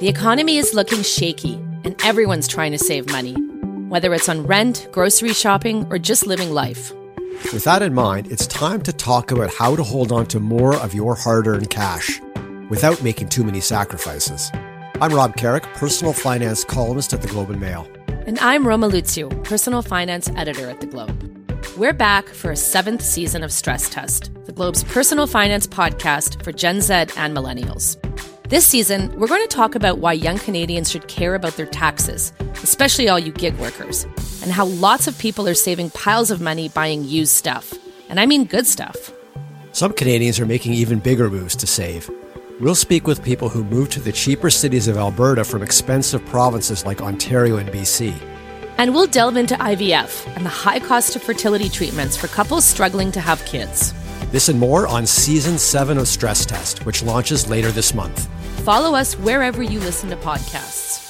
The economy is looking shaky, and everyone's trying to save money, whether it's on rent, grocery shopping, or just living life. With that in mind, it's time to talk about how to hold on to more of your hard earned cash without making too many sacrifices. I'm Rob Carrick, personal finance columnist at the Globe and Mail. And I'm Roma Luciw, personal finance editor at the Globe. We're back for a seventh season of Stress Test, the Globe's personal finance podcast for Gen Z and millennials. This season, we're going to talk about why young Canadians should care about their taxes, especially all you gig workers, and how lots of people are saving piles of money buying used stuff. And I mean good stuff. Some Canadians are making even bigger moves to save. We'll speak with people who moved to the cheaper cities of Alberta from expensive provinces like Ontario and BC. And we'll delve into IVF and the high cost of fertility treatments for couples struggling to have kids. This and more on season 7 of Stress Test, which launches later this month. Follow us wherever you listen to podcasts.